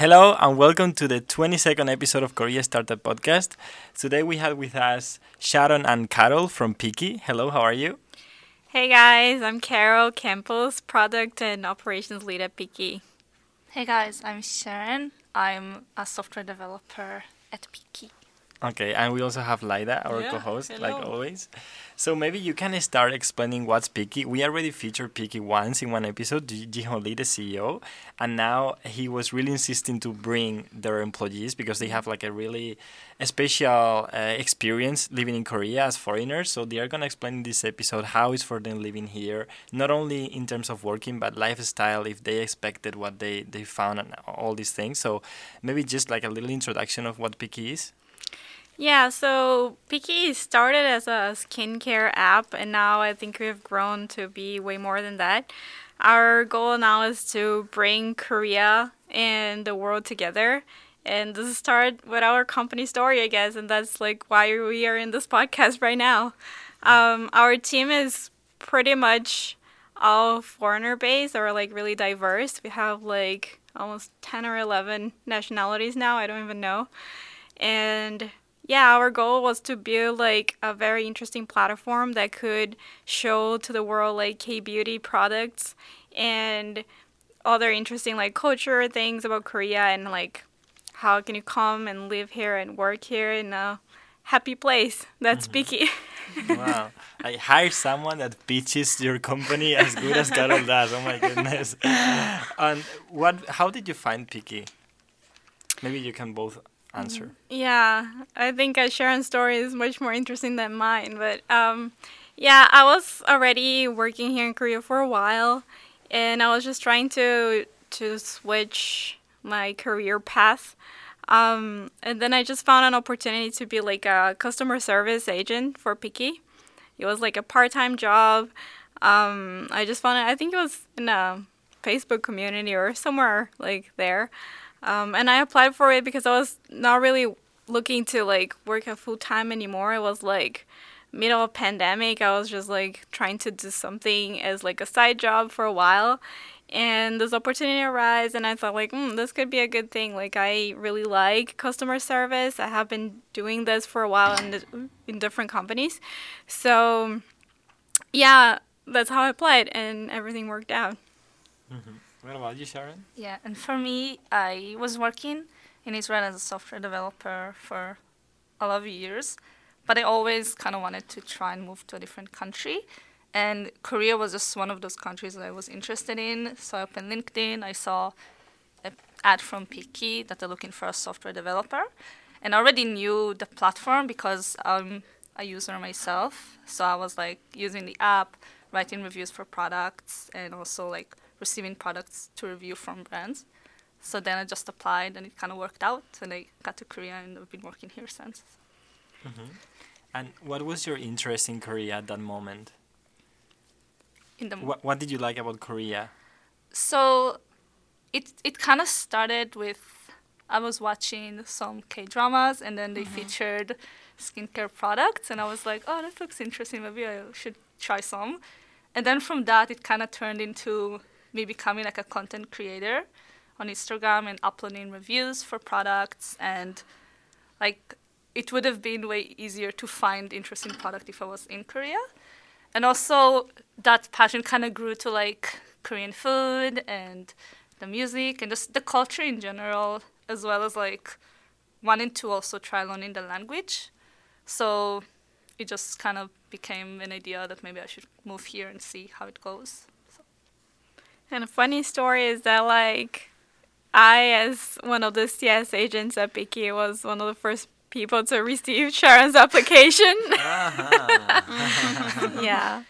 Hello and welcome to the 22nd episode of Korea Startup Podcast. Today we have with us Sharon and Karol from Picky. Hello, how are you? Hey guys, I'm Karol Campos, product and operations lead at Picky. Hey guys, I'm Sharon. I'm a software developer at Picky. Okay, and we also have Laida, our Yeah, co-host, like hello. always. So maybe you can start explaining what's Picky. We already featured Picky once in one episode, Ji- Jihong Lee, the CEO, and now he was really insisting to bring their employees because they have like a really special uh, experience living in Korea as foreigners. So they are gonna explain in this episode how it's for them living here, not only in terms of working but lifestyle, if they expected what they they found and all these things. So maybe just like a little introduction of what Picky is. Yeah, so Picky started as a skincare app, and now I think we've grown to be way more than that. Our goal now is to bring Korea and the world together. And this start with our company story, I guess, and that's like why we are in this podcast right now. Um, our team is pretty much all foreigner based or like really diverse. We have like almost 10 or 11 nationalities now, I don't even know. And yeah, our goal was to build like a very interesting platform that could show to the world like K beauty products and other interesting like culture things about Korea and like how can you come and live here and work here in a happy place. That's mm-hmm. Picky. wow. I hire someone that pitches your company as good as Karol does. Oh my goodness. and what how did you find Picky? Maybe you can both answer. Yeah, I think uh, Sharon's story is much more interesting than mine. But um, yeah, I was already working here in Korea for a while, and I was just trying to to switch my career path. Um, and then I just found an opportunity to be like a customer service agent for Picky. It was like a part-time job. Um, I just found it. I think it was in a Facebook community or somewhere like there. Um, and I applied for it because I was not really looking to like work a full time anymore. It was like middle of pandemic. I was just like trying to do something as like a side job for a while. And this opportunity arose, and I thought like, mm, this could be a good thing. Like I really like customer service. I have been doing this for a while in in different companies, so yeah, that's how I applied, and everything worked out. What about you, Sharon? Yeah, and for me, I was working in Israel as a software developer for a lot of years, but I always kind of wanted to try and move to a different country. And Korea was just one of those countries that I was interested in. So I opened LinkedIn. I saw an ad from Picky that they're looking for a software developer. And I already knew the platform because I'm a user myself. So I was like using the app, writing reviews for products, and also like receiving products to review from brands. So then I just applied and it kind of worked out. And I got to Korea and I've been working here since. Mm-hmm. And what was your interest in Korea at that moment? In the What What did you like about Korea? so it it kind of started with I was watching some K dramas and then they mm-hmm. featured skincare products and I was like, oh, that looks interesting. Maybe I should try some. And then from that, it kind of turned into me becoming like a content creator on Instagram and uploading reviews for products and like it would have been way easier to find interesting product if I was in Korea. And also that passion kind of grew to like Korean food and the music and just the culture in general, as well as like wanting to also try learning the language. So it just kind of became an idea that maybe I should move here and see how it goes. And a funny story is that like I, as one of the CS agents at Picky, was one of the first people to receive Sharon's application. Uh-huh. yeah.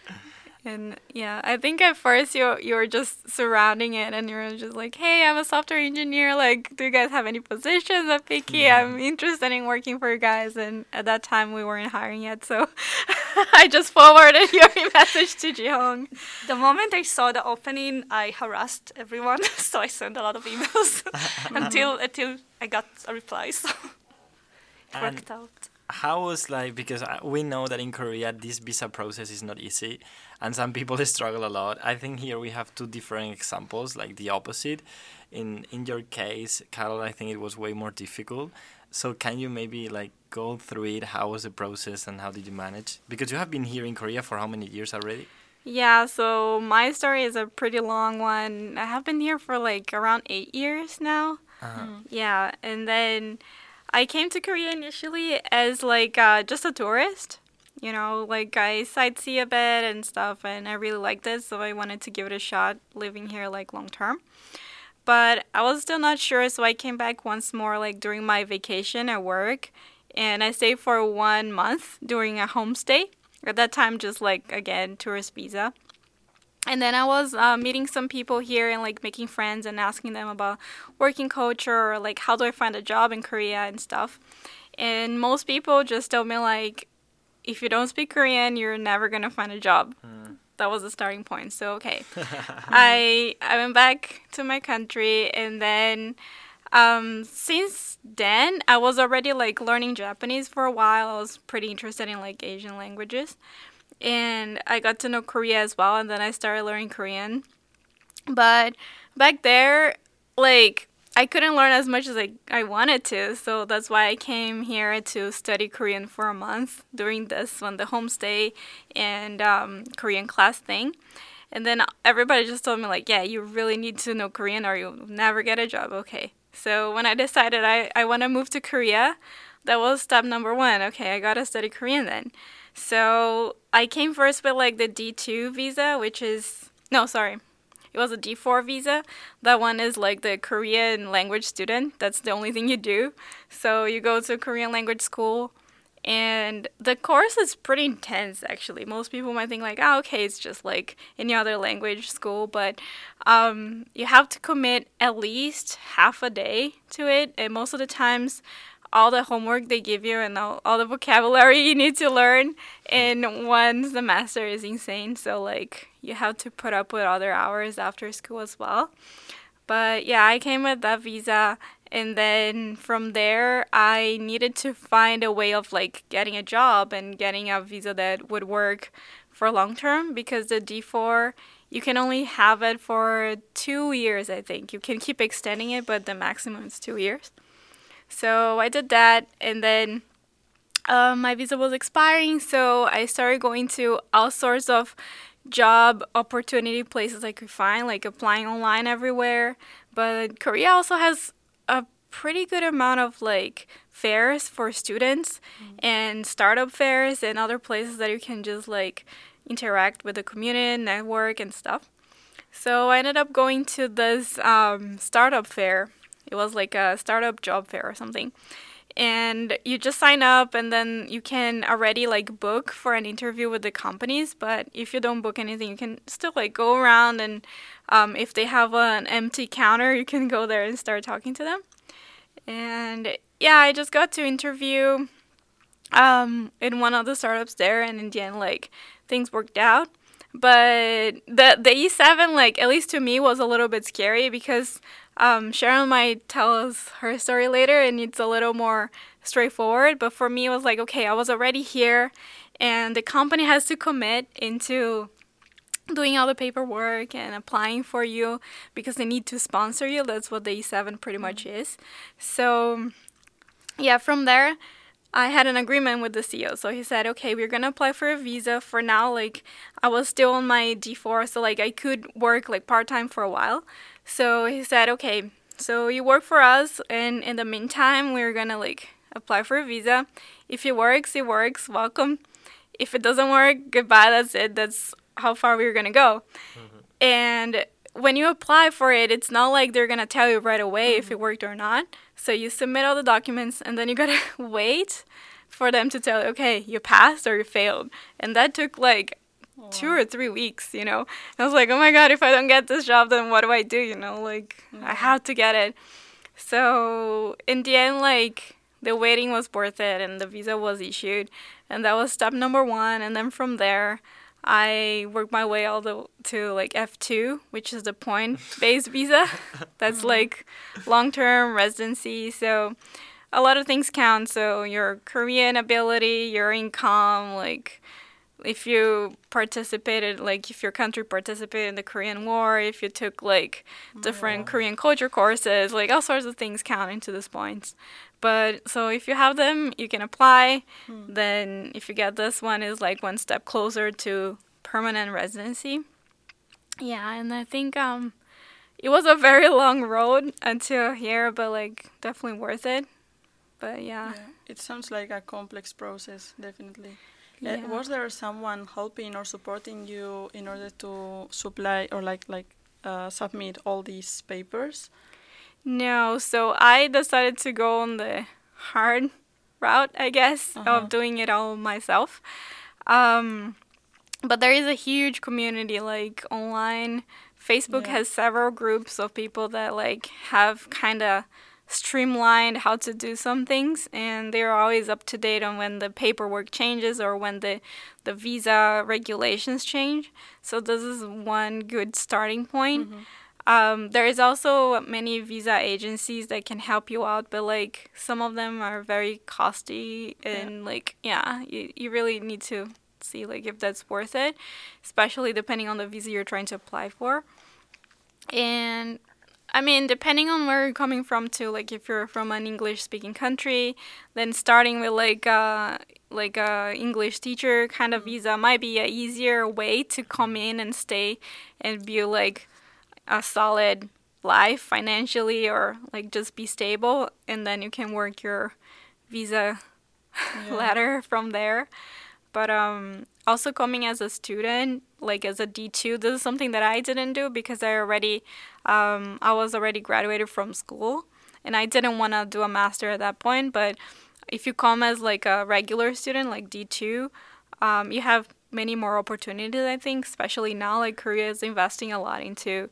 And yeah, I think at first you you were just surrounding it, and you were just like, "Hey, I'm a software engineer. Like, do you guys have any positions at Picky? I'm interested in working for you guys." And at that time, we weren't hiring yet, so I just forwarded your message to Jihong. The moment I saw the opening, I harassed everyone, so I sent a lot of emails until until I got a reply. So it And- worked out. How was like because uh, we know that in Korea this visa process is not easy, and some people struggle a lot. I think here we have two different examples, like the opposite. In in your case, Karol, I think it was way more difficult. So can you maybe like go through it? How was the process and how did you manage? Because you have been here in Korea for how many years already? Yeah, so my story is a pretty long one. I have been here for like around eight years now. Uh, Yeah, and then I came to Korea initially as like uh, just a tourist. You know, like I sightsee a bit and stuff, and I really liked it, so I wanted to give it a shot living here like long term. But I was still not sure, so I came back once more like during my vacation at work, and I stayed for one month during a homestay. At that time, just like again tourist visa. And then I was uh, meeting some people here and like making friends and asking them about working culture or like how do I find a job in Korea and stuff. And most people just told me like, if you don't speak Korean, you're never gonna find a job. That was the starting point. So okay, I I went back to my country and then um, since then I was already like learning Japanese for a while. I was pretty interested in like Asian languages and I got to know Korea as well, and then I started learning Korean. But back there, like I couldn't learn as much as I, I wanted to, so that's why I came here to study Korean for a month during this one, the homestay and um, Korean class thing. And then everybody just told me like, yeah, you really need to know Korean or you'll never get a job. Okay. So when I decided I, I want to move to Korea, that was step number one. Okay, I gotta study Korean then. So I came first with like the D2 visa, which is no, sorry. It was a D4 visa. That one is like the Korean language student. That's the only thing you do. So you go to Korean language school and the course is pretty intense actually. Most people might think like, "Oh, okay, it's just like any other language school," but um, you have to commit at least half a day to it, and most of the times all the homework they give you and all, all the vocabulary you need to learn in one semester is insane. So like you have to put up with other hours after school as well. But yeah, I came with that visa and then from there I needed to find a way of like getting a job and getting a visa that would work for long term because the D4 you can only have it for 2 years I think. You can keep extending it but the maximum is 2 years. So I did that, and then uh, my visa was expiring, so I started going to all sorts of job opportunity places I could find, like applying online everywhere. But Korea also has a pretty good amount of like fairs for students and startup fairs and other places that you can just like interact with the community, network, and stuff. So I ended up going to this um, startup fair it was like a startup job fair or something. And you just sign up and then you can already like book for an interview with the companies. But if you don't book anything, you can still like go around and um, if they have an empty counter, you can go there and start talking to them. And yeah, I just got to interview um, in one of the startups there, and in the end, like things worked out. But the the E7, like at least to me, was a little bit scary because um, Sharon might tell us her story later, and it's a little more straightforward. But for me, it was like, okay, I was already here, and the company has to commit into doing all the paperwork and applying for you because they need to sponsor you. That's what the E7 pretty much is. So, yeah, from there, I had an agreement with the CEO. So he said, okay, we're gonna apply for a visa for now. Like, I was still on my D4, so like I could work like part time for a while. So he said, okay, so you work for us, and in the meantime, we're gonna like apply for a visa. If it works, it works. Welcome. If it doesn't work, goodbye. That's it. That's how far we're gonna go. Mm-hmm. And when you apply for it, it's not like they're gonna tell you right away if it mm-hmm. worked or not. So you submit all the documents, and then you gotta wait for them to tell you, okay, you passed or you failed. And that took like two or three weeks, you know. I was like, oh my god, if I don't get this job, then what do I do? You know, like I have to get it. So in the end, like the waiting was worth it, and the visa was issued, and that was step number one. And then from there, I worked my way all the to like F two, which is the point based visa. That's mm-hmm. like long term residency. So a lot of things count. So your Korean ability, your income, like if you participated, like if your country participated in the Korean War, if you took like different Korean culture courses, like all sorts of things count into these points. But so if you have them, you can apply. Then if you get this one, is like one step closer to permanent residency. Yeah, and I think um, it was a very long road until here, but like definitely worth it. But yeah. Yeah, it sounds like a complex process, definitely. Uh, was there someone helping or supporting you in order to supply or like like uh, submit all these papers? No, so I decided to go on the hard route, I guess, Uh-huh. of doing it all myself. Um, but there is a huge community like online. Facebook Yeah. has several groups of people that like have kind of streamlined how to do some things and they're always up to date on when the paperwork changes or when the the visa regulations change. So this is one good starting point. Um, there is also many visa agencies that can help you out, but like some of them are very costly and like yeah, you, you really need to see like if that's worth it, especially depending on the visa you're trying to apply for. And I mean, depending on where you're coming from too, like if you're from an English speaking country, then starting with like uh like a English teacher kind of visa might be a easier way to come in and stay and be like a solid life financially or like just be stable and then you can work your visa Yeah. ladder from there but um also coming as a student like as a d2 this is something that i didn't do because i already um, i was already graduated from school and i didn't want to do a master at that point but if you come as like a regular student like d2 um, you have many more opportunities i think especially now like korea is investing a lot into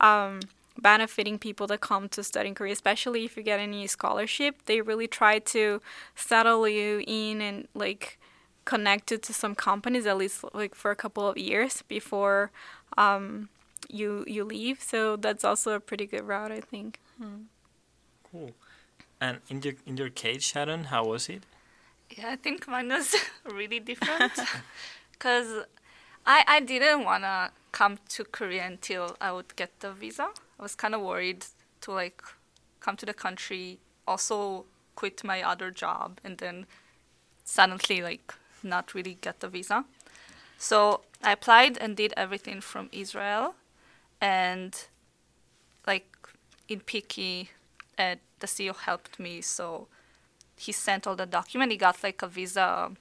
um, benefiting people that come to study in Korea, especially if you get any scholarship. They really try to settle you in and like connect you to some companies at least like for a couple of years before um, you you leave. So that's also a pretty good route, I think. Cool. And in your in your case, Sharon, how was it? Yeah, I think mine was really different because I, I didn't want to come to Korea until I would get the visa. I was kind of worried to like come to the country, also quit my other job, and then suddenly like not really get the visa. So I applied and did everything from Israel, and like in Picky, uh, the CEO helped me. So he sent all the document. He got like a visa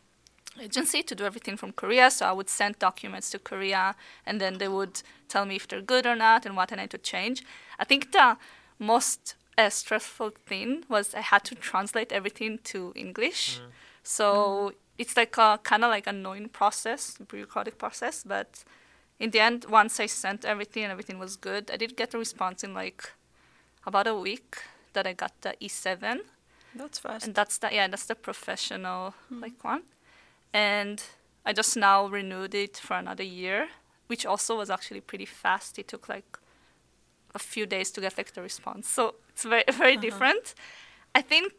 agency to do everything from Korea. So I would send documents to Korea, and then they would tell me if they're good or not and what I need to change. I think the most uh, stressful thing was I had to translate everything to English. So it's like a kind of like annoying process, bureaucratic process. But in the end, once I sent everything and everything was good, I did get a response in like about a week that I got the E7 That's fast. and that's the yeah that's the professional hmm. like one. And i just now renewed it for another year which also was actually pretty fast. It took like a few days to get like the response. So it's very very uh-huh. different. I think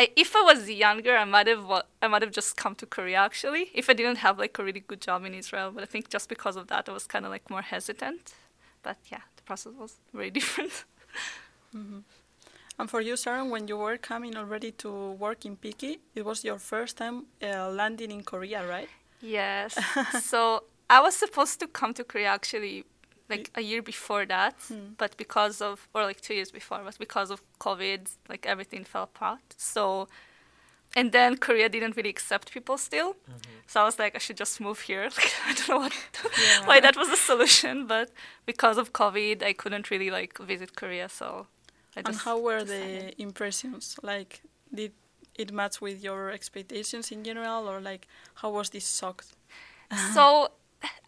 I, if I was younger, I might have I might have just come to Korea actually. If I didn't have like a really good job in Israel, but I think just because of that, I was kind of like more hesitant. But yeah, the process was very different. And for you, Sharon, when you were coming already to work in Picky, it was your first time uh, landing in Korea, right? Yes. so I was supposed to come to Korea actually like a year before that, hmm. but because of or like two years before, but because of COVID, like everything fell apart. So and then Korea didn't really accept people still. Mm-hmm. So I was like, I should just move here. Like, I don't know what, why that was the solution, but because of COVID, I couldn't really like visit Korea. So I And how were decided. the impressions? Like, did it match with your expectations in general, or like, how was this shock? So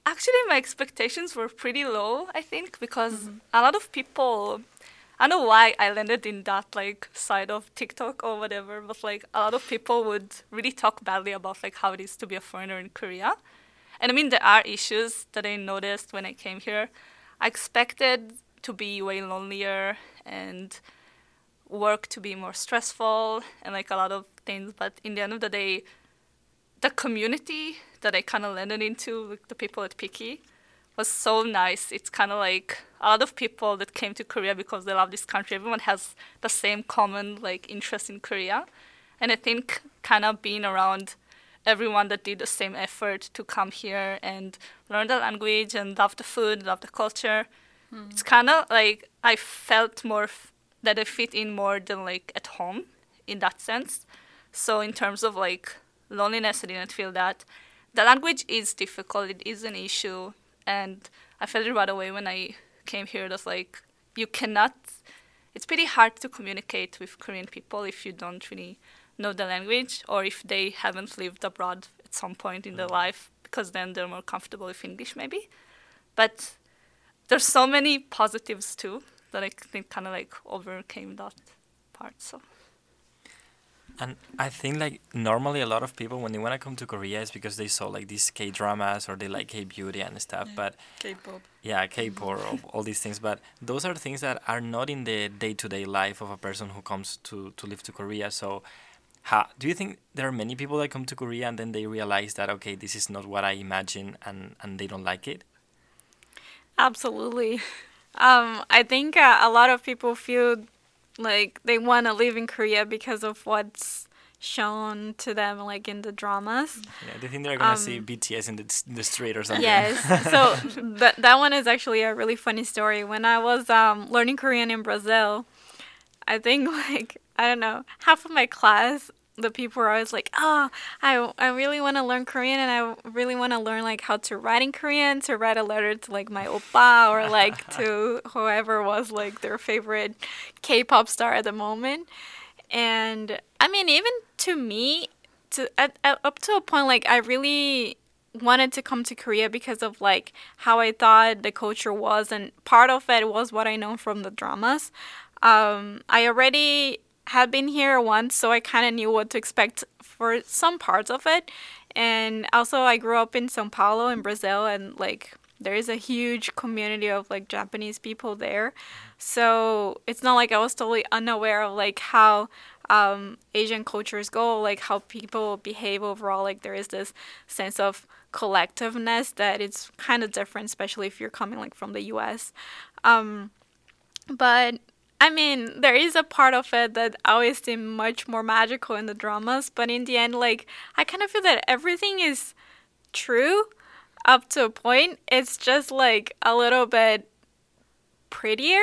actually my expectations were pretty low, I think, because mm-hmm. a lot of people I don't know why I landed in that like side of TikTok or whatever, but like a lot of people would really talk badly about like how it is to be a foreigner in Korea. And I mean there are issues that I noticed when I came here. I expected to be way lonelier and work to be more stressful and like a lot of things. But in the end of the day, the community that I kind of landed into, like the people at Picky, was so nice. It's kind of like a lot of people that came to Korea because they love this country. Everyone has the same common like interest in Korea, and I think kind of being around everyone that did the same effort to come here and learn the language and love the food, love the culture. Mm. It's kind of like I felt more f- that I fit in more than like at home in that sense. So in terms of like loneliness, I didn't feel that. The language is difficult. It is an issue, and I felt it right away when I came here. That's like you cannot. It's pretty hard to communicate with Korean people if you don't really know the language or if they haven't lived abroad at some point in their mm. life because then they're more comfortable with English maybe. But there's so many positives too that I think kind of like overcame that part. So. And I think like normally a lot of people when they want to come to Korea is because they saw like these K dramas or they like K beauty and stuff. Yeah. But K-pop. Yeah, K-pop, all these things. But those are things that are not in the day-to-day life of a person who comes to to live to Korea. So how do you think there are many people that come to Korea and then they realize that okay, this is not what I imagine and and they don't like it? Absolutely. Um, I think uh, a lot of people feel like they want to live in Korea because of what's shown to them like in the dramas. Yeah, they think they're gonna um, see BTS in the, in the street or something. Yes. so that that one is actually a really funny story. When I was um, learning Korean in Brazil, I think like I don't know, half of my class, the people were always like, "Oh, I, I really want to learn Korean, and I really want to learn like how to write in Korean, to write a letter to like my oppa or like to whoever was like their favorite K-pop star at the moment." And I mean, even to me, to at, at, up to a point, like I really wanted to come to Korea because of like how I thought the culture was, and part of it was what I know from the dramas. Um, I already had been here once, so I kind of knew what to expect for some parts of it. And also, I grew up in Sao Paulo in Brazil, and like there is a huge community of like Japanese people there. So it's not like I was totally unaware of like how um, Asian cultures go, like how people behave overall. Like there is this sense of collectiveness that it's kind of different, especially if you're coming like from the U.S. Um, but I mean, there is a part of it that always seemed much more magical in the dramas, but in the end, like, I kind of feel that everything is true up to a point. It's just like a little bit prettier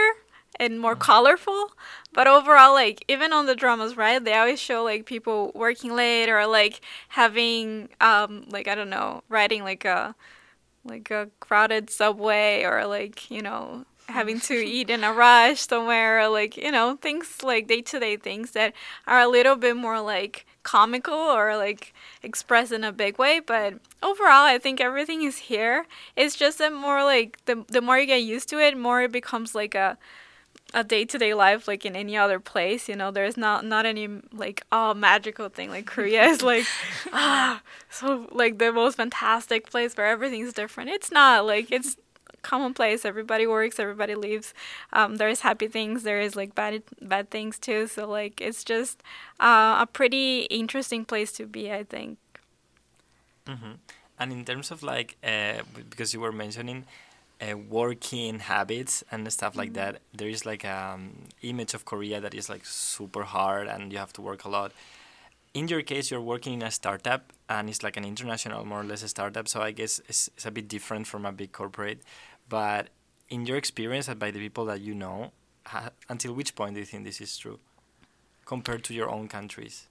and more colorful. But overall, like, even on the dramas, right, they always show like people working late or like having, um, like, I don't know, riding like a, like a crowded subway or like, you know, having to eat in a rush somewhere, like, you know, things like day to day things that are a little bit more like comical or like expressed in a big way. But overall, I think everything is here. It's just that more like the, the more you get used to it, more it becomes like a a day to day life like in any other place. You know, there's not not any like oh magical thing. Like Korea is like ah so like the most fantastic place where everything's different. It's not like it's commonplace. Everybody works, everybody leaves. Um, there's happy things, there is like bad bad things too. So like it's just uh, a pretty interesting place to be, I think. Mm-hmm. And in terms of like, uh, because you were mentioning uh, working habits and stuff like mm-hmm. that, there is like um image of Korea that is like super hard and you have to work a lot. In your case, you're working in a startup and it's like an international, more or less, a startup. So I guess it's, it's a bit different from a big corporate. But in your experience and by the people that you know, until which point do you think this is true compared to your own countries?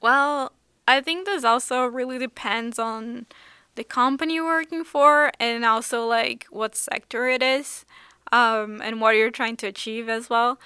Well, I think this also really depends on the company you're working for and also like what sector it is um, and what you're trying to achieve as well.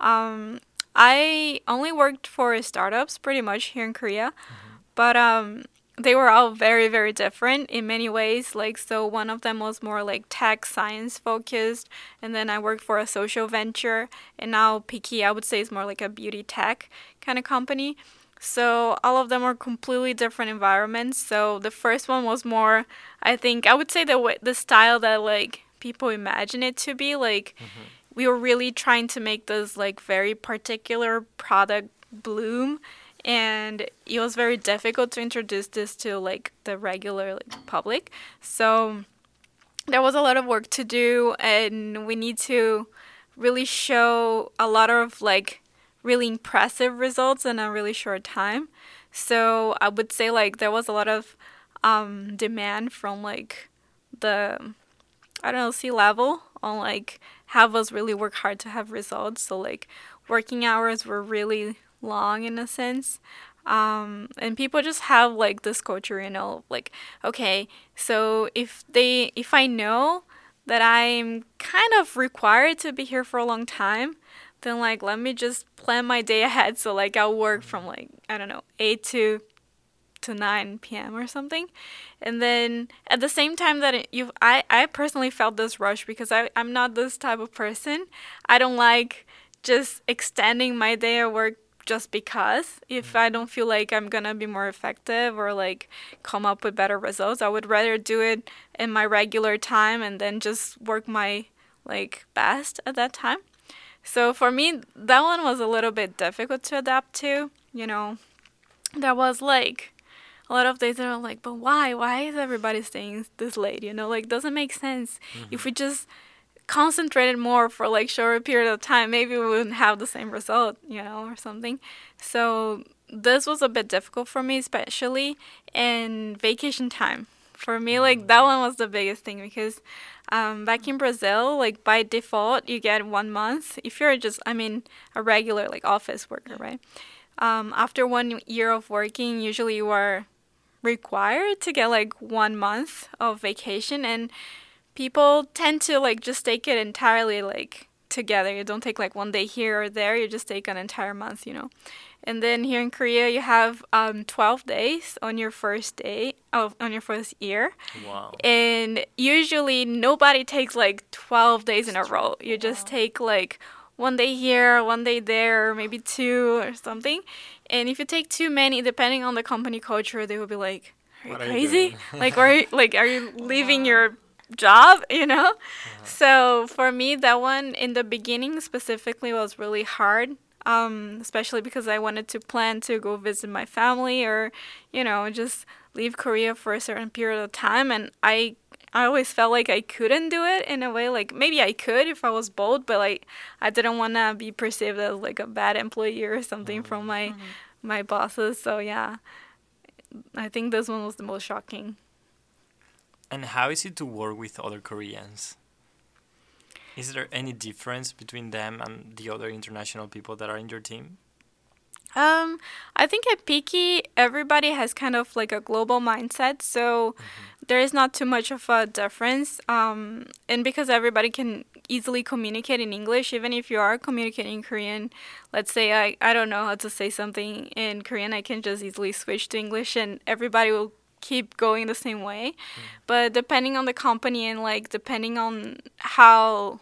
Um, I only worked for startups pretty much here in Korea, mm-hmm. but um, they were all very very different in many ways. Like so one of them was more like tech science focused and then i worked for a social venture and now piki i would say is more like a beauty tech kind of company. So all of them were completely different environments. So the first one was more i think i would say the way, the style that like people imagine it to be. Like mm-hmm. we were really trying to make this like very particular product bloom and it was very difficult to introduce this to like the regular like, public. So there was a lot of work to do and we need to really show a lot of like really impressive results in a really short time. So i would say like there was a lot of um, demand from like the i don't know C level on like have us really work hard to have results. So like working hours were really long in a sense um, and people just have like this culture you know like okay so if they if i know that i'm kind of required to be here for a long time then like let me just plan my day ahead so like i'll work from like i don't know 8 to to 9 p.m. or something. And then at the same time that you I I personally felt this rush because I I'm not this type of person. I don't like just extending my day at work just because if I don't feel like I'm gonna be more effective or like come up with better results, I would rather do it in my regular time and then just work my like best at that time. So for me, that one was a little bit difficult to adapt to. You know, there was like a lot of days that I'm like, but why? Why is everybody staying this late? You know, like doesn't make sense. Mm-hmm. If we just concentrated more for like shorter period of time, maybe we wouldn't have the same result, you know, or something. So this was a bit difficult for me, especially in vacation time. For me, like mm. that one was the biggest thing because um, back in Brazil, like by default, you get one month. If you're just, I mean, a regular like office worker, right? Um, after one year of working, usually you are required to get like one month of vacation and people tend to like just take it entirely like together. You don't take like one day here or there. You just take an entire month you know. And then here in korea you have um, 12 days on your first day oh, on your first year. Wow. And usually nobody takes like 12 days in a row. You just take like one day here one day there maybe two or something. And if you take too many, depending on the company culture, they will be like, "Are you what crazy? Are you like, are you like, are you leaving your job? You know?" Uh-huh. So for me, that one in the beginning specifically was really hard. Um, especially because I wanted to plan to go visit my family or, you know, just leave Korea for a certain period of time, and I I always felt like I couldn't do it in a way. Like maybe I could if I was bold, but like I didn't want to be perceived as like a bad employee or something mm-hmm. from my mm-hmm. my bosses. So yeah, I think this one was the most shocking. And how is it to work with other Koreans? Is there any difference between them and the other international people that are in your team? Um, I think at Picky, everybody has kind of like a global mindset, so mm-hmm. there is not too much of a difference. Um, and because everybody can easily communicate in English, even if you are communicating in Korean, let's say I, I don't know how to say something in Korean, I can just easily switch to English and everybody will keep going the same way. Mm. But depending on the company and like depending on how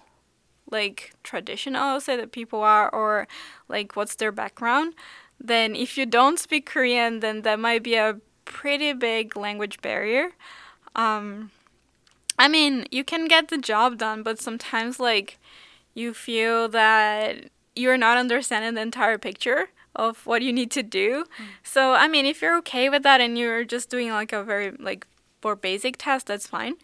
like traditional I'll say that people are or like what's their background, then if you don't speak Korean, then that might be a pretty big language barrier. Um, I mean, you can get the job done, but sometimes like you feel that you're not understanding the entire picture of what you need to do. Mm. So, I mean, if you're okay with that and you're just doing like a very like more basic test, that's fine.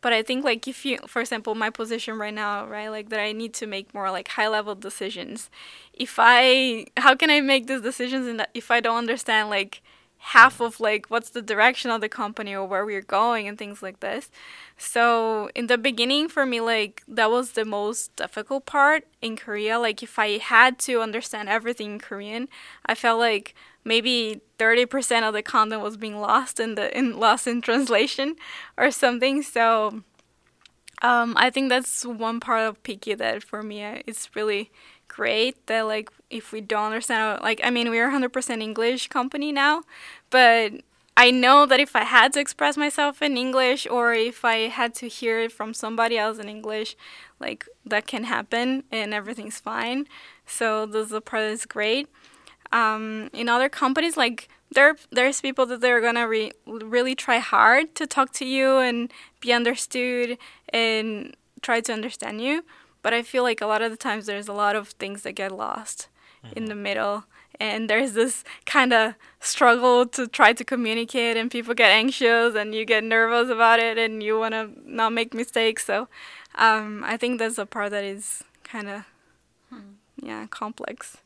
But I think like if you, for example, my position right now, right, like that I need to make more like high level decisions. If I, how can I make these decisions in that if I don't understand like half of like what's the direction of the company or where we're going and things like this. So in the beginning for me like that was the most difficult part in Korea. Like if I had to understand everything in Korean, I felt like maybe 30% of the content was being lost in the in lost in translation or something. So um, I think that's one part of Picky that for me uh, it's really great that like if we don't understand like I mean we're 100% English company now, but I know that if I had to express myself in English or if I had to hear it from somebody else in English, like that can happen and everything's fine. So this is the part that's great. Um, in other companies, like there, there's people that they're gonna re- really try hard to talk to you and be understood and try to understand you. But I feel like a lot of the times there's a lot of things that get lost in the middle. And there's this kind of struggle to try to communicate, and people get anxious, and you get nervous about it, and you want to not make mistakes. So, um, I think that's a part that is kind of, yeah, complex.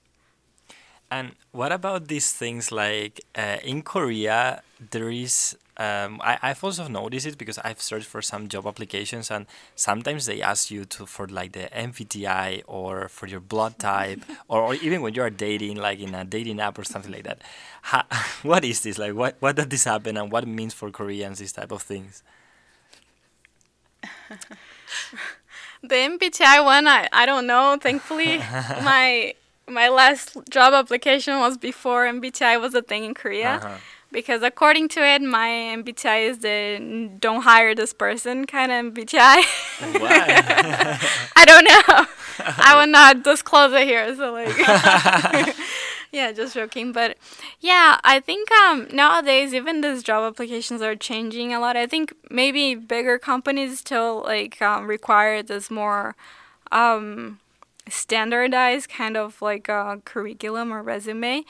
And what about these things like uh, in Korea, there is, um, I, I've also noticed it because I've searched for some job applications and sometimes they ask you to for like the MBTI or for your blood type or, or even when you are dating, like in a dating app or something like that. Ha, what is this? Like, what, what does this happen and what it means for Koreans, these type of things? The MBTI one, I, I don't know. Thankfully, my my last job application was before MBTI was a thing in Korea. Uh-huh. Because according to it, my MBTI is the don't hire this person kind of MBTI. Why? I don't know. I will not disclose it here. So like, yeah, just joking. But yeah, I think um, nowadays even these job applications are changing a lot. I think maybe bigger companies still like um, require this more um, standardized kind of like a curriculum or resume.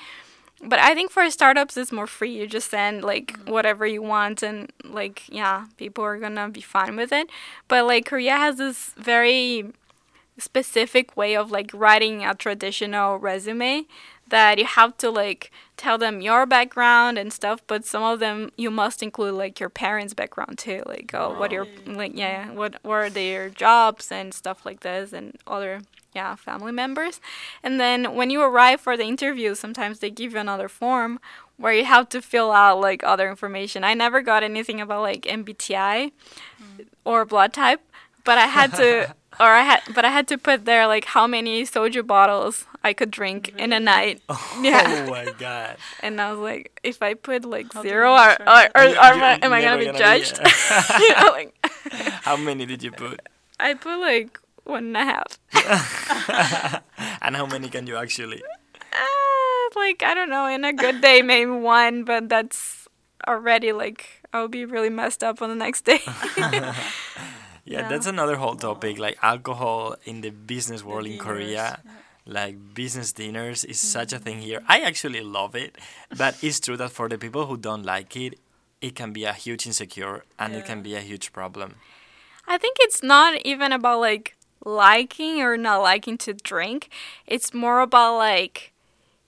But I think for startups, it's more free. You just send like mm. whatever you want, and like yeah, people are gonna be fine with it. But like Korea has this very specific way of like writing a traditional resume that you have to like tell them your background and stuff but some of them you must include like your parents background too like oh what your like yeah what were their jobs and stuff like this and other yeah family members. And then when you arrive for the interview sometimes they give you another form where you have to fill out like other information. I never got anything about like mbti hmm. or blood type but i had to or i had but i had to put there like how many soju bottles i could drink in a night. Oh yeah. Oh my god. and i was like if i put like How zero you or, or, or, You- or am I- am i you're gonna be never judged? yeah. you know, like How many did you put? i put like one and a half And how many can you actually? uh, like i don't know in a good day maybe one but that's already like i'll be really messed up on the next day Yeah, Yeah. that's another whole topic. Like alcohol in the business world in Korea, yeah. like business dinners is such a thing here. I actually love it, but it's true that for the people who don't like it, it can be a huge insecure and it can be a huge problem. I think it's not even about like liking or not liking to drink. It's more about like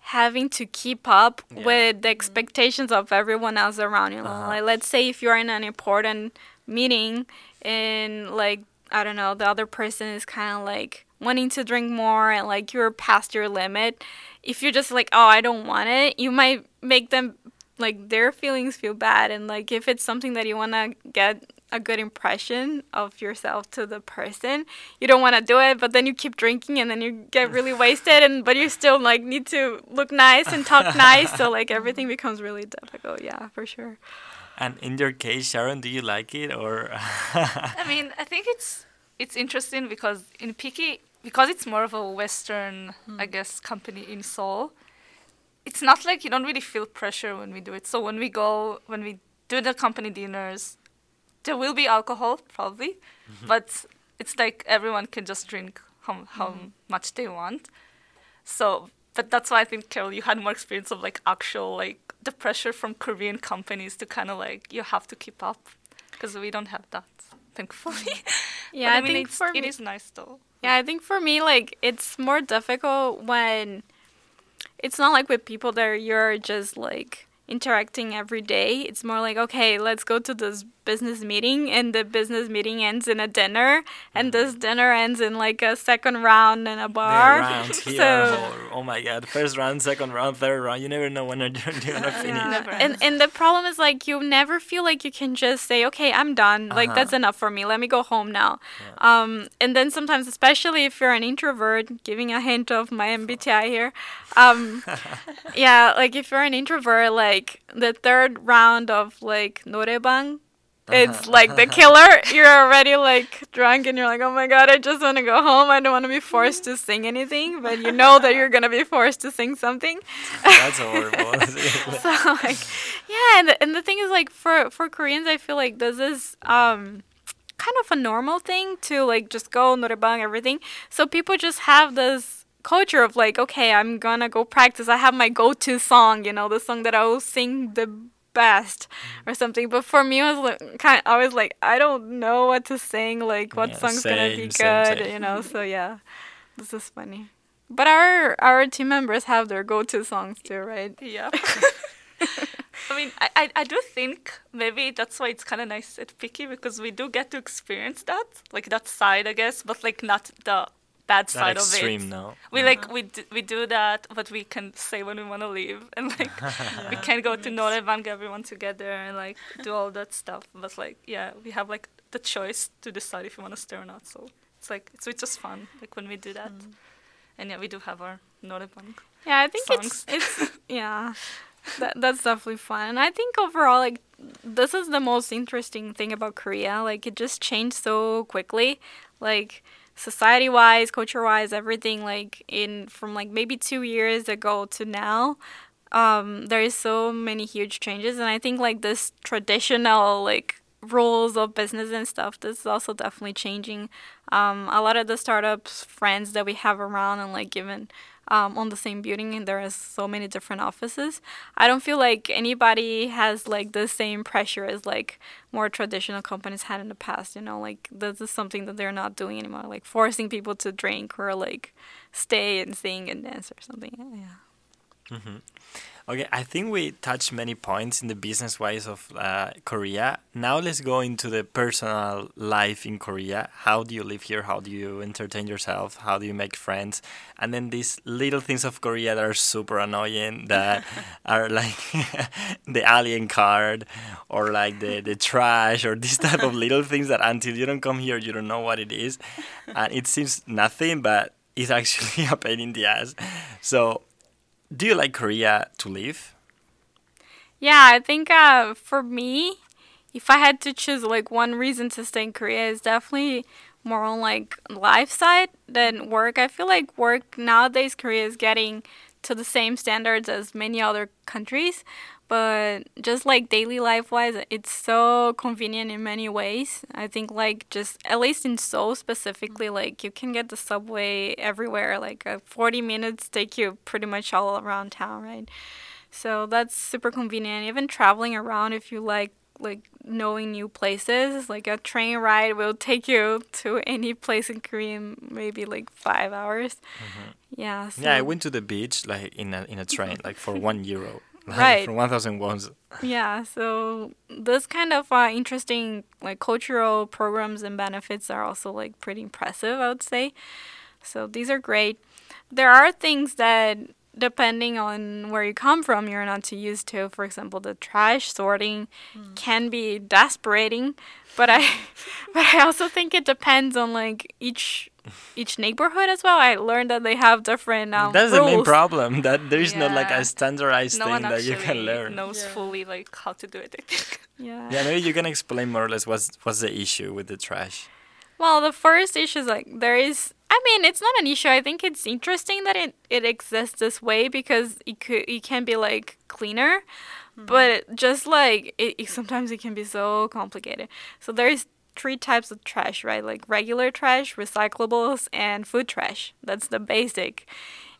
having to keep up Yeah. with the expectations of everyone else around you. Uh-huh. Like let's say if you're in an important meeting and like I don't know, the other person is kind of like wanting to drink more and like you're past your limit. If you're just like, "Oh, I don't want it," you might make them like their feelings feel bad and like if it's something that you want to get a good impression of yourself to the person you don't want to do it but then you keep drinking and then you get really wasted and but you still like need to look nice and talk nice so like everything becomes really difficult yeah for sure And in your case, Sharon, do you like it or? I mean, I think it's it's interesting because in Picky, because it's more of a Western, hmm. I guess, company in Seoul. It's not like you don't really feel pressure when we do it. So when we go, when we do the company dinners, there will be alcohol probably, mm-hmm. but it's like everyone can just drink how how mm-hmm. much they want. So, but that's why I think Karol, you had more experience of like actual like the pressure from Korean companies to kind of like you have to keep up because we don't have that, thankfully. Mm-hmm. yeah But i, I, mean, think for it me, is nice though. yeah i think for me like it's more difficult when it's not like with people that you're just like interacting every day it's more like okay let's go to this business meeting and the business meeting ends in a dinner and this dinner ends in like a second round in a bar rounds here. so oh, oh my god! First round, second round, third round. You never know when you're, you're gonna finish. Yeah. And and the problem is like you never feel like you can just say, okay, I'm done. Like Uh-huh. that's enough for me. Let me go home now. Um, and then sometimes, especially if you're an introvert, giving a hint of my MBTI here. Um, yeah, like if you're an introvert, like the third round of like noraebang. It's like the killer. You're already like drunk and you're like, oh my god, I just want to go home. I don't want to be forced to sing anything, but you know that you're gonna be forced to sing something. That's horrible. so like yeah and the, and the thing is like for for koreans i feel like this is um kind of a normal thing to like just go noraebang everything. So people just have this culture of like, okay, I'm gonna go practice. I have my go-to song, you know, the song that I will sing the best or something. But for me, I was like, kind. I was like, I don't know what to sing. Like, what Yeah, song's gonna be same, same, good, same. you know? So yeah, this is funny. But our our team members have their go-to songs too, right? Yeah. I mean, I, I, I do think maybe that's why it's kind of nice at Picky because we do get to experience that, like that side, I guess, but like not the bad That side of extreme, it. no. We like we d- we do that, but we can say when we want to leave, and like we can go to noraebang, get everyone together, and like do all that stuff. But like, yeah, we have like the choice to decide if we want to stay or not. So it's like it's, it's just fun, like when we do that. Mm. And yeah, we do have our noraebang. Yeah, I think songs. it's it's yeah. That that's definitely fun. And I think overall like this is the most interesting thing about Korea. Like it just changed so quickly. Like society wise, culture wise, everything like in from like maybe two years ago to now. Um, there is so many huge changes and I think like this traditional like rules of business and stuff this is also definitely changing. Um, a lot of the startups friends that we have around and like given um, on the same building and there are so many different offices. I don't feel like anybody has like the same pressure as like more traditional companies had in the past you know? Like this is something that they're not doing anymore like forcing people to drink or like stay and sing and dance or something yeah Okay, I think we touched many points in the business wise of uh, Korea. Now let's go into the personal life in Korea. How do you live here? How do you entertain yourself? How do you make friends? And then these little things of Korea that are super annoying that are like the alien card or like the, the trash or this type of little things that until you don't come here, you don't know what it is. And it seems nothing, but it's actually a pain in the ass. So, do you like Korea to live? Yeah, I think uh, for me, if I had to choose like one reason to stay in Korea, is definitely more on like life side than work. I feel like work nowadays Korea is getting to the same standards as many other countries, but just like daily life wise, it's so convenient in many ways. I think like just at least in Seoul specifically, like you can get the subway everywhere. Like uh, 40 minutes take you pretty much all around town, right? So that's super convenient. Even traveling around, if you like like knowing new places, like a train ride will take you to any place in Korea in maybe like five hours. Yeah. So, Yeah, I went to the beach like in a in a train like for one euro, Right. For one thousand wons. Yeah. So this kind of uh, interesting like cultural programs and benefits are also like pretty impressive, I would say. So these are great. There are things that depending on where you come from you're not too used to for example the trash sorting can be desperating but i but i also think it depends on like each each neighborhood as well i learned that they have different um, That's the main problem. That there is not like a standardized No thing that you can learn. knows Yeah. fully like how to do it. Yeah Yeah, maybe you can explain more or less what's what's the issue with the trash. Well, the first issue is like there is. I mean, it's not an issue. I think it's interesting that it, it exists this way because it could it can be like cleaner, but just like it, it sometimes it can be so complicated. So there's three types of trash, right? Like regular trash, recyclables, and food trash. That's the basic.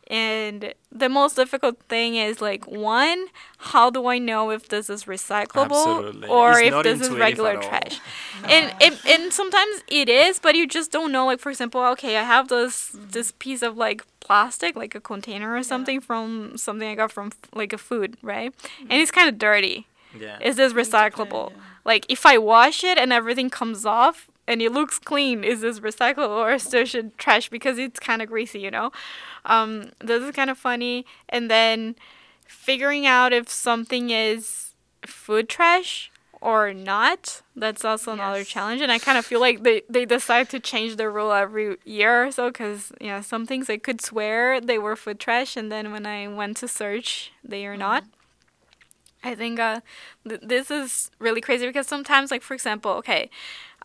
And the most difficult thing is like one, how do I know if this is recyclable Absolutely. or It's if this is regular at all. trash? and it, and sometimes it is, but you just don't know. Like for example, okay, I have this this piece of like plastic, like a container or something from something I got from like a food, right? Mm-hmm. And it's kind of dirty. Yeah. Is this recyclable? yeah. Like if I wash it and everything comes off and it looks clean, is this recyclable or still should trash because it's kind of greasy, you know? Um, this is kind of funny. And then figuring out if something is food trash or not, that's also another Yes. challenge. And I kind of feel like they, they decide to change the rule every year or so because, you know, some things I could swear they were food trash. And then when I went to search, they are not. I think uh, th- this is really crazy because sometimes, like for example, okay,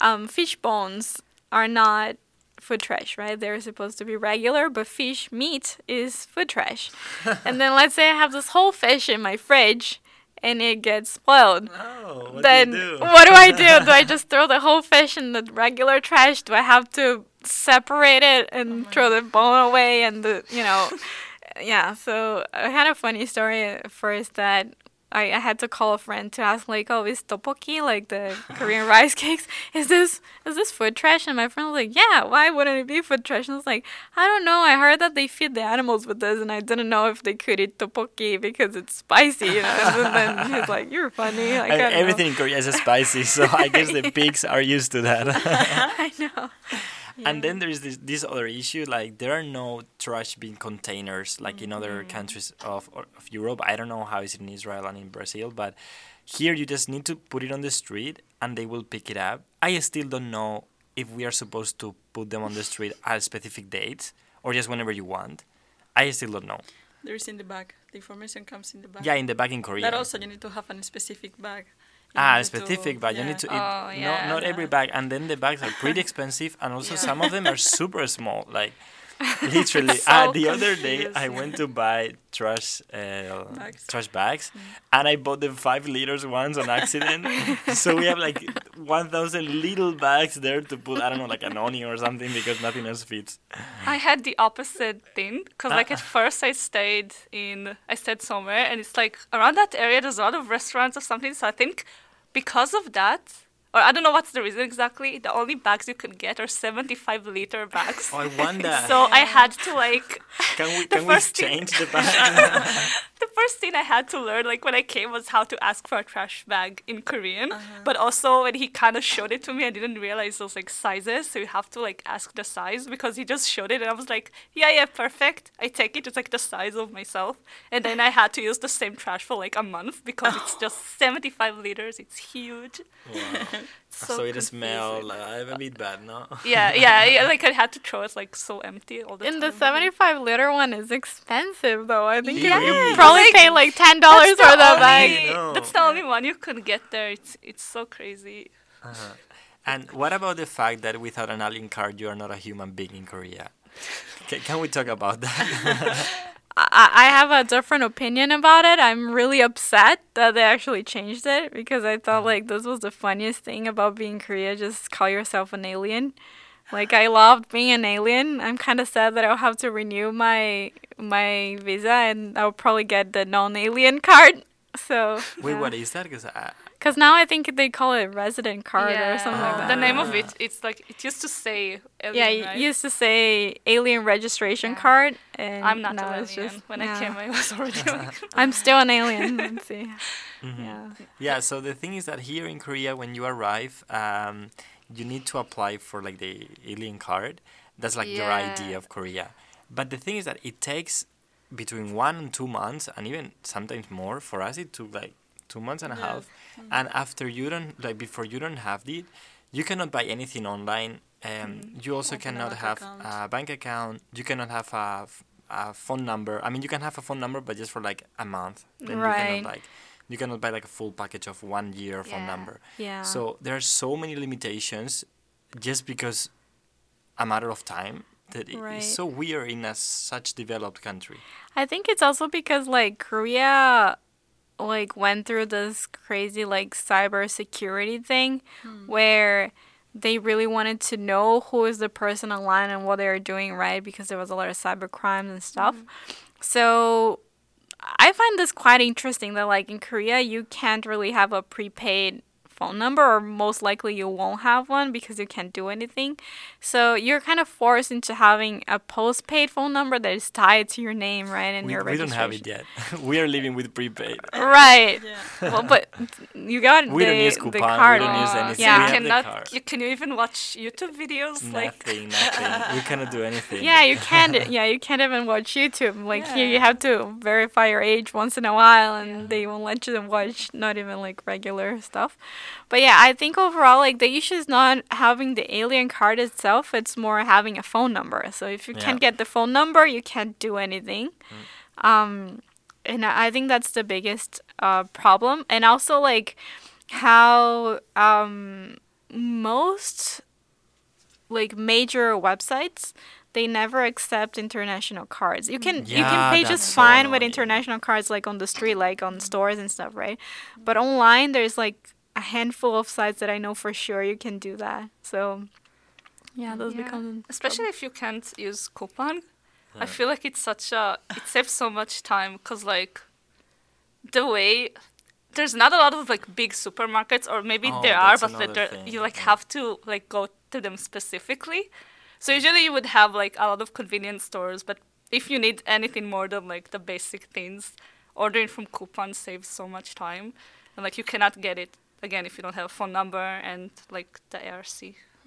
um, fish bones are not food trash, right? They're supposed to be regular, but fish meat is food trash. and then let's say I have this whole fish in my fridge, and it gets spoiled. Oh, what then do you do? what do I do? do I just throw the whole fish in the regular trash? Do I have to separate it and throw the bone away and the you know yeah, so I had a funny story at first that I, I had to call a friend to ask like, oh, is tteokbokki like the Korean rice cakes? Is this is this food trash? And my friend was like, yeah, why wouldn't it be food trash? And I was like, I don't know. I heard that they feed the animals with this, and I didn't know if they could eat tteokbokki because it's spicy. You know? and then he's like, you're funny. Like, I don't know. everything in Korea is spicy, so I guess the pigs are used to that. I know. And then there's this, this other issue like there are no trash bin containers like in other mm-hmm. countries of, of Europe. I don't know how it's in Israel and in Brazil, but here you just need to put it on the street and they will pick it up. I still don't know if we are supposed to put them on the street at specific dates or just whenever you want. I still don't know. There is in the bag. The information comes in the bag. Yeah, in the back in Korea. But also you need to have a specific bag. Ah, need to- specific bag. You need to. It, Oh, no, yeah. not every bag, and then the bags are pretty expensive, and also some of them are super small. Like literally, So uh, the other day I went to buy trash uh, Bags. trash bags, and I bought the five liters ones on accident. so we have like one thousand little bags there to put. I don't know, like an onion or something, because nothing else fits. I had the opposite thing because like at first I stayed in I stayed somewhere and it's like around that area there's a lot of restaurants or something so I think because of that or I don't know what's the reason exactly the only bags you can get are 75 liter bags Oh, I wonder. so I had to like can we can we change the bag? the first thing I had to learn, like when I came, was how to ask for a trash bag in Korean. Uh-huh. But also when he kind of showed it to me, I didn't realize those like sizes. So you have to like ask the size because he just showed it, and I was like, yeah, yeah, perfect. I take it. It's like the size of myself. And then I had to use the same trash for like a month because it's just 75 liters. It's huge. Wow. It's So, it confusing. smell like a bit bad, no? Yeah, yeah, yeah. Like I had to throw it like so empty all the And time. the 75 liter one is expensive though. I think Yeah, you Yes. probably Like, pay like $10 for the that only- bag. No. That's the only one you could get there. It's it's so crazy. Uh-huh. And what about the fact that without an alien card, you are not a human being in Korea? Can, can we talk about that? I, I have a different opinion about it. I'm really upset that they actually changed it because I thought like this was the funniest thing about being Korea. Just call yourself an alien. Like I loved being an alien. I'm kind of sad that I'll have to renew my my visa and I'll probably get the non-alien card. So Wait, what is that? Because Because now I think they call it resident card or something like Ah. that. The name of it, it's like it used to say. Alien, yeah, it right? used to say alien registration Yeah. card, and I'm not now an alien. just- when yeah. I came, I was already. like, I'm still an alien. Let's see. Mhm. Yeah. yeah, so the thing is that here in Korea, when you arrive, um, you need to apply for like the alien card. That's like your ID of Korea. But the thing is that it takes between one and two months, and even sometimes more. For us, it took like two months and a Yeah. half. And after you don't like before you don't have it, you cannot buy anything online. Um, You also Open cannot have account. a bank account. You cannot have a, a phone number. I mean, you can have a phone number, but just for like a month. Then you Right. cannot like you cannot buy like a full package of one year phone Yeah. number. Yeah. So there are so many limitations, just because a matter of time. That Right. it's so weird in a such developed country. I think it's also because like Korea like went through this crazy like cyber security thing hmm. where they really wanted to know who is the person online and what they're doing right because there was a lot of cyber crimes and stuff. Hmm. So I find this quite interesting that like in Korea you can't really have a prepaid phone number or most likely you won't have one because you can't do anything. So you're kind of forced into having a postpaid phone number that is tied to your name, right? And We, your we don't have it yet. we are living with prepaid. Right. Yeah. well, but you got We the, don't use the Coupang, we card. don't use anything. Yeah. We You the cannot. card. You, can you even watch YouTube videos? Like Nothing, nothing. we cannot do anything. Yeah, you can't. Yeah, you can't even watch YouTube. Like here, you have to verify your age once in a while, and they won't let you watch not even like regular stuff. But yeah, I think overall, like the issue is not having the alien card itself; it's more having a phone number. So if you Yeah. can't get the phone number, you can't do anything. Um, and I think that's the biggest uh, problem. And also like how um, most like major websites they never accept international cards. You can you can pay just so fine with international cards like on the street, like on stores and stuff, right? But online there's like a handful of sites that I know for sure you can do that. So yeah, mm, those Yeah. become Especially if you can't use Coupang. Yeah. I feel like it's such a it saves so much time because like the way there's not a lot of like big supermarkets or maybe Oh, there are but that thing, you like yeah. have to like go to them specifically. So usually you would have like a lot of convenience stores, but if you need anything more than like the basic things, ordering from Coupang saves so much time, and like you cannot get it again if you don't have a phone number and like the ARC.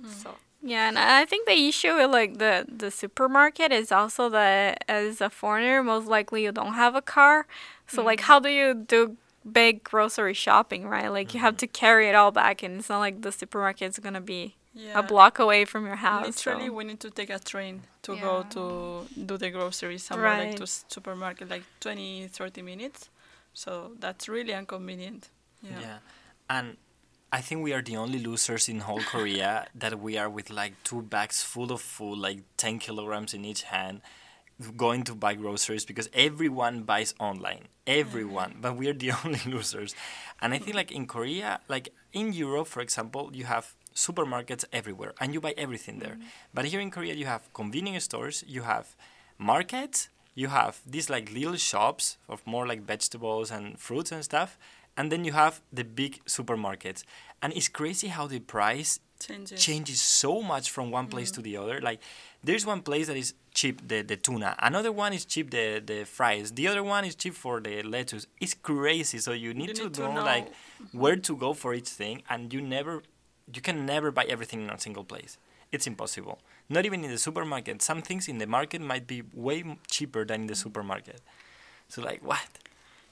Hmm. So Yeah, and I think the issue with like the the supermarket is also that as a foreigner, most likely you don't have a car. So like, hmm. how do you do big grocery shopping, right? Like you have hmm. to carry it all back, and it's not like the supermarket's gonna be Yeah. a block away from your house. Literally, so- we need to take a train to go to do the groceries somewhere like Right. to supermarket, like 20, 30 minutes. So that's really inconvenient. Yeah. Yeah. And I think we are the only losers in whole Korea that we are with like two bags full of food, like 10 kilograms in each hand, going to buy groceries because everyone buys online. Everyone. Mm-hmm. But we are the only losers. And I think like in Korea, like in Europe, for example, you have supermarkets everywhere and you buy everything there. Mm-hmm. But here in Korea, you have convenience stores, you have markets, you have these like little shops of more like vegetables and fruits and stuff and then you have the big supermarkets. And it's crazy how the price Changes. changes so much from one place to mm. the other. Like there's one place that is cheap the, the tuna. Another one is cheap the, the fries. The other one is cheap for the lettuce. It's crazy. So you need, You to, need to know, know. like mm-hmm. where to go for each thing and you never you can never buy everything in a single place. It's impossible. Not even in the supermarket. Some things in the market might be way cheaper than in the mm. supermarket. So like what?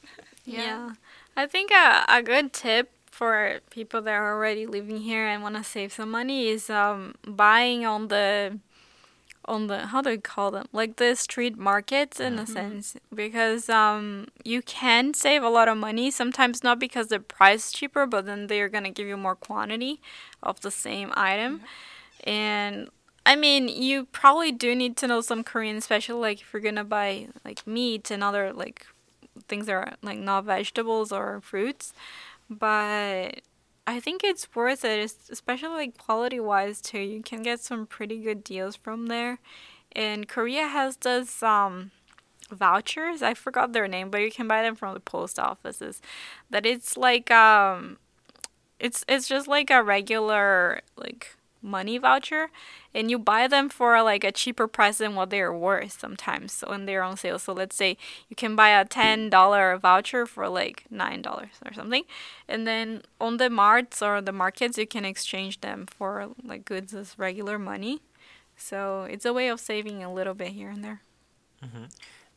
Yeah. I think a, a good tip for people that are already living here and want to save some money is um, buying on the on the how do you call them? Like the street markets in a sense because um you can save a lot of money sometimes not because the price is cheaper but then they're gonna give you more quantity of the same item. And I mean, you probably do need to know some Korean, especially like if you're gonna buy like meat and other like things that are like not vegetables or fruits. But I think it's worth it, especially like quality wise too. You can get some pretty good deals from there. And Korea has this um vouchers. I forgot their name, but you can buy them from the post offices. That it's like um it's it's just like a regular like money voucher and you buy them for like a cheaper price than what they're worth sometimes so when they're on sale so let's say you can buy a $10 voucher for like $9 or something and then on the marts or the markets you can exchange them for like goods as regular money. So it's a way of saving a little bit here and there. Mm-hmm.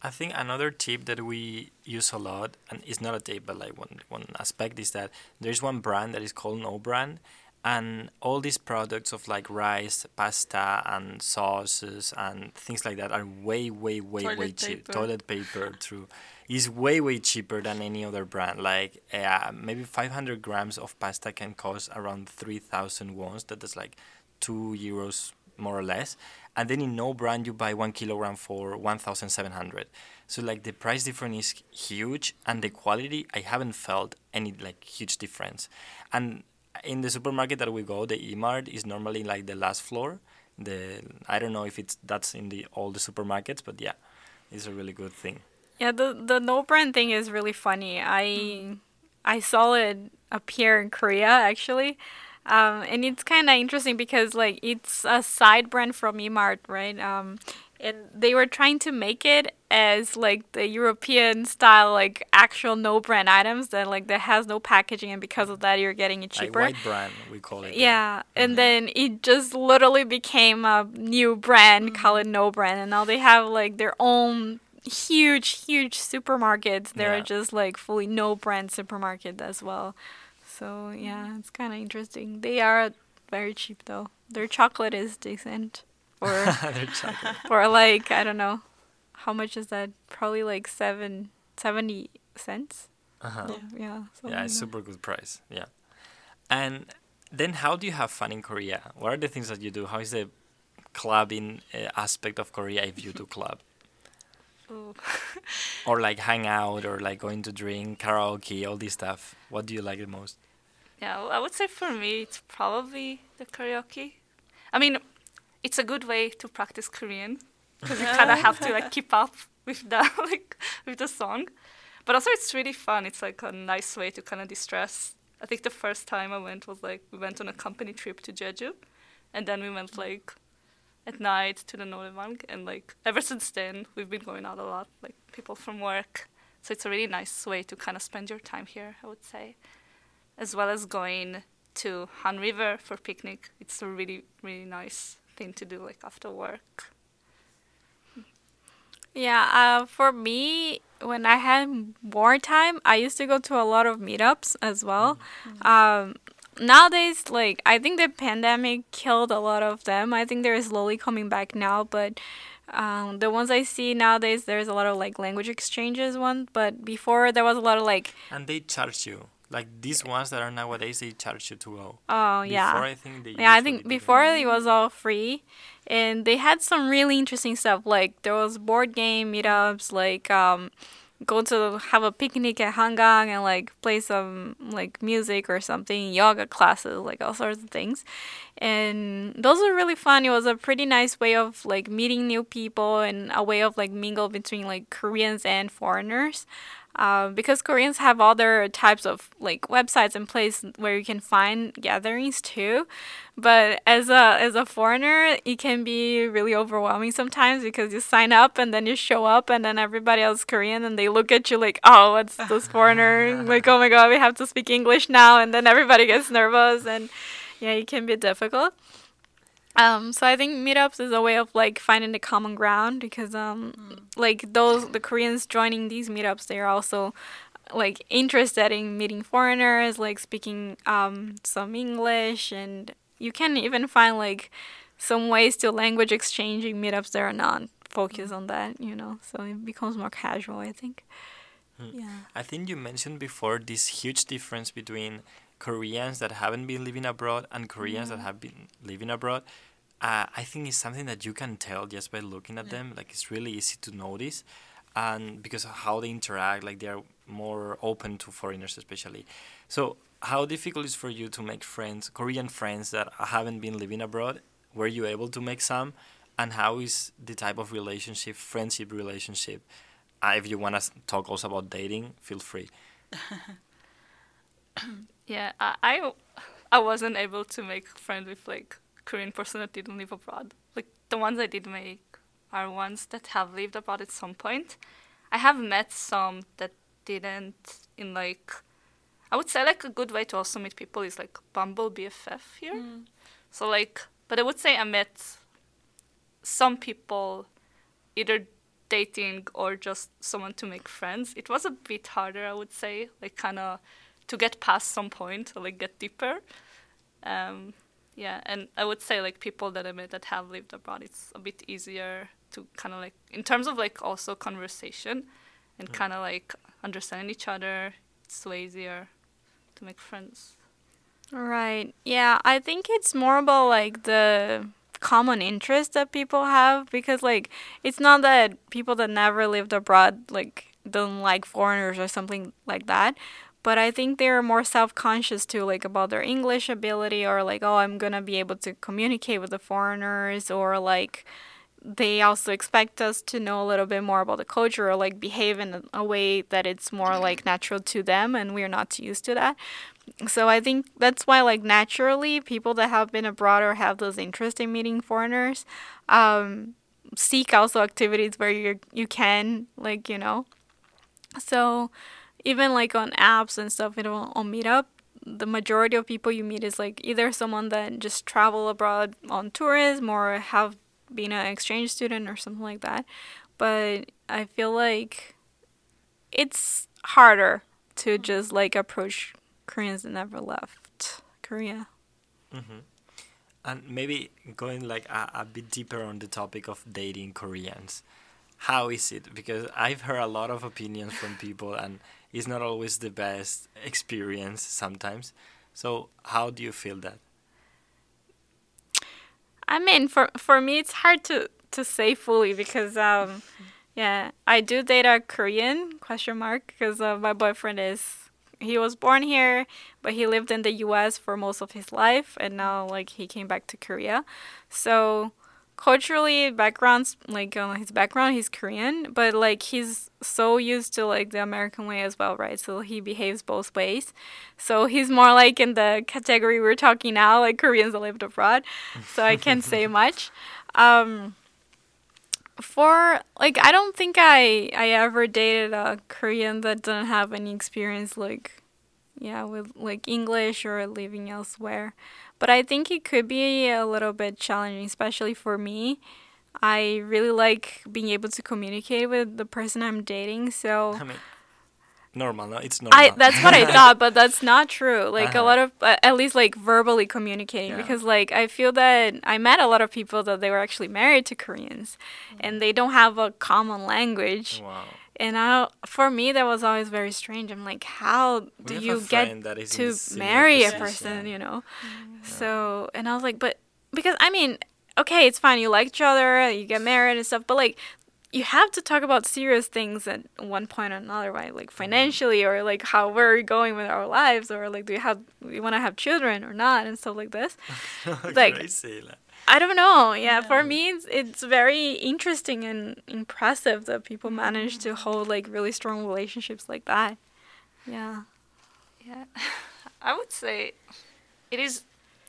I think another tip that we use a lot, and it's not a tip, but like one one aspect is that there's one brand that is called No Brand, and all these products of like rice, pasta, and sauces and things like that are way, way, way, way Toilet cheap. Toilet paper, true, is way, way cheaper than any other brand. Like uh, maybe 500 grams of pasta can cost around 3,000 wons. That is like two euros more or less. And then in no brand you buy one kilogram for 1,700. So like the price difference is huge, and the quality I haven't felt any like huge difference. And in the supermarket that we go, the E-Mart is normally like the last floor. The I don't know if it's that's in the all the supermarkets, but yeah, it's a really good thing. Yeah, the the no brand thing is really funny. I I saw it appear in Korea actually. Um, and it's kind of interesting because like it's a side brand from Emart, right? Um, and they were trying to make it as like the European style, like actual no brand items that like that has no packaging, and because of that, you're getting it cheaper. Like white brand, we call it. Yeah, and mm-hmm. then it just literally became a new brand mm-hmm. called No Brand, and now they have like their own huge, huge supermarkets. They're Yeah. just like fully No Brand supermarket as well. So yeah, it's kind of interesting. They are very cheap though. Their chocolate is decent, or They're chocolate. or like I don't know, how much is that? Probably like seven, 70 cents. Uh-huh. So, yeah. Yeah, like it's that. super good price. Yeah. And then how do you have fun in Korea? What are the things that you do? How is the clubbing uh, aspect of Korea if you do club? Ooh. or like hang out or like going to drink karaoke all this stuff what do you like the most Yeah, well, I would say for me it's probably the karaoke. I mean, it's a good way to practice Korean because you kind of have to like keep up with the like with the song, but also it's really fun. It's like a nice way to kind of distress. I think the first time I went was like we went on a company trip to Jeju, and then we went like at night to the noraebang, and like ever since then we've been going out a lot, like people from work. So it's a really nice way to kind of spend your time here. I would say as well as going to Han River for picnic. It's a really really nice thing to do like after work. Yeah, uh, for me, when I had more time, I used to go to a lot of meetups as well. Um, nowadays, like I think the pandemic killed a lot of them. I think they're slowly coming back now, but um, the ones I see nowadays, there's a lot of like language exchanges one. But before, there was a lot of like, and they charge you like these ones that are nowadays they charge you to go oh yeah, before i think they Yeah, I think before it was all free, and they had some really interesting stuff. Like there was board game meetups, like um, go to have a picnic at Hangang and like play some like music or something, yoga classes, like all sorts of things. And those were really fun. It was a pretty nice way of like meeting new people and a way of like mingle between like Koreans and foreigners. Uh, because Koreans have other types of like websites and places where you can find gatherings too, but as a as a foreigner, it can be really overwhelming sometimes because you sign up and then you show up and then everybody else is Korean and they look at you like, oh, what's this foreigner? like, oh my god, we have to speak English now, and then everybody gets nervous and yeah, it can be difficult. Um, so I think meetups is a way of like finding the common ground because um, like those the Koreans joining these meetups, they are also like interested in meeting foreigners, like speaking um some English, and you can even find like some ways to language exchanging meetups that are not focused on that, you know. So it becomes more casual, I think. Yeah. I think you mentioned before this huge difference between Koreans that haven't been living abroad and Koreans that have been living abroad. Uh, I think it's something that you can tell just by looking at them. Like it's really easy to notice, and because of how they interact, like they are more open to foreigners, especially. So, how difficult is for you to make friends, Korean friends that haven't been living abroad? Were you able to make some? And how is the type of relationship, friendship relationship? Uh, if you want to talk also about dating, feel free. Yeah, I, I I wasn't able to make friends with like Korean person that didn't live abroad. Like the ones I did make are ones that have lived abroad at some point. I have met some that didn't in like I would say like a good way to also meet people is like Bumble BFF here. Mm. So like but I would say I met some people either dating or just someone to make friends. It was a bit harder, I would say, like kind of to get past some point or like get deeper. Um, yeah, and I would say like people that I met that have lived abroad, it's a bit easier to kind of like in terms of like also conversation and kind of like understanding each other. It's way easier to make friends. Right. Yeah, I think it's more about like the common interest that people have because like it's not that people that never lived abroad like don't like foreigners or something like that but i think they're more self-conscious too like about their english ability or like oh i'm gonna be able to communicate with the foreigners or like they also expect us to know a little bit more about the culture or like behave in a- way that it's more like natural to them and we're not used to that. So I think that's why like naturally people that have been abroad or have those interest in meeting foreigners um, seek also activities where you you can like you know. So even like on apps and stuff you know on meetup the majority of people you meet is like either someone that just travel abroad on tourism or have been an exchange student or something like that but i feel like it's harder to mm-hmm. just like approach Koreans that never left Korea. Mm-hmm. And maybe going like a, a bit deeper on the topic of dating Koreans. How is it? Because I've heard a lot of opinions from people and it's not always the best experience sometimes. So how do you feel that? I mean, for for me, it's hard to to say fully because um, yeah, I do date a Korean question mark because uh, my boyfriend is he was born here, but he lived in the U.S. for most of his life, and now like he came back to Korea, so culturally backgrounds like uh, his background he's korean but like he's so used to like the american way as well right? So he behaves both ways. So he's more like in the category we're talking now like koreans that lived abroad. So i can't say much. Um for like i don't think i i ever dated a korean that didn't have any experience like yeah with like english or living elsewhere but I think it could be a little bit challenging, especially for me. I really like being able to communicate with the person I'm dating. So I mean, normal, no? It's normal. I that's what I thought, but that's not true. Like Uh-huh. a lot of uh, at least like verbally communicating Yeah. because like I feel that I met a lot of people that they were actually married to Koreans and they don't have a common language. wow. And I, for me, that was always very strange. I'm like, how do We have a you get that is to the similar marry a person, you know? Mm-hmm. So, and I was like, but because I mean, okay, it's fine. You like each other, you get married and stuff, but like, you have to talk about serious things at one point or another, right? Like Mm-hmm. financially, or like how we're going with our lives, or like do we have we want to have children or not, and stuff like this. Like- Crazy. I don't know. Yeah, for me, it's, it's very interesting and impressive that people manage to hold like really strong relationships like that. Yeah. Yeah, I would say it is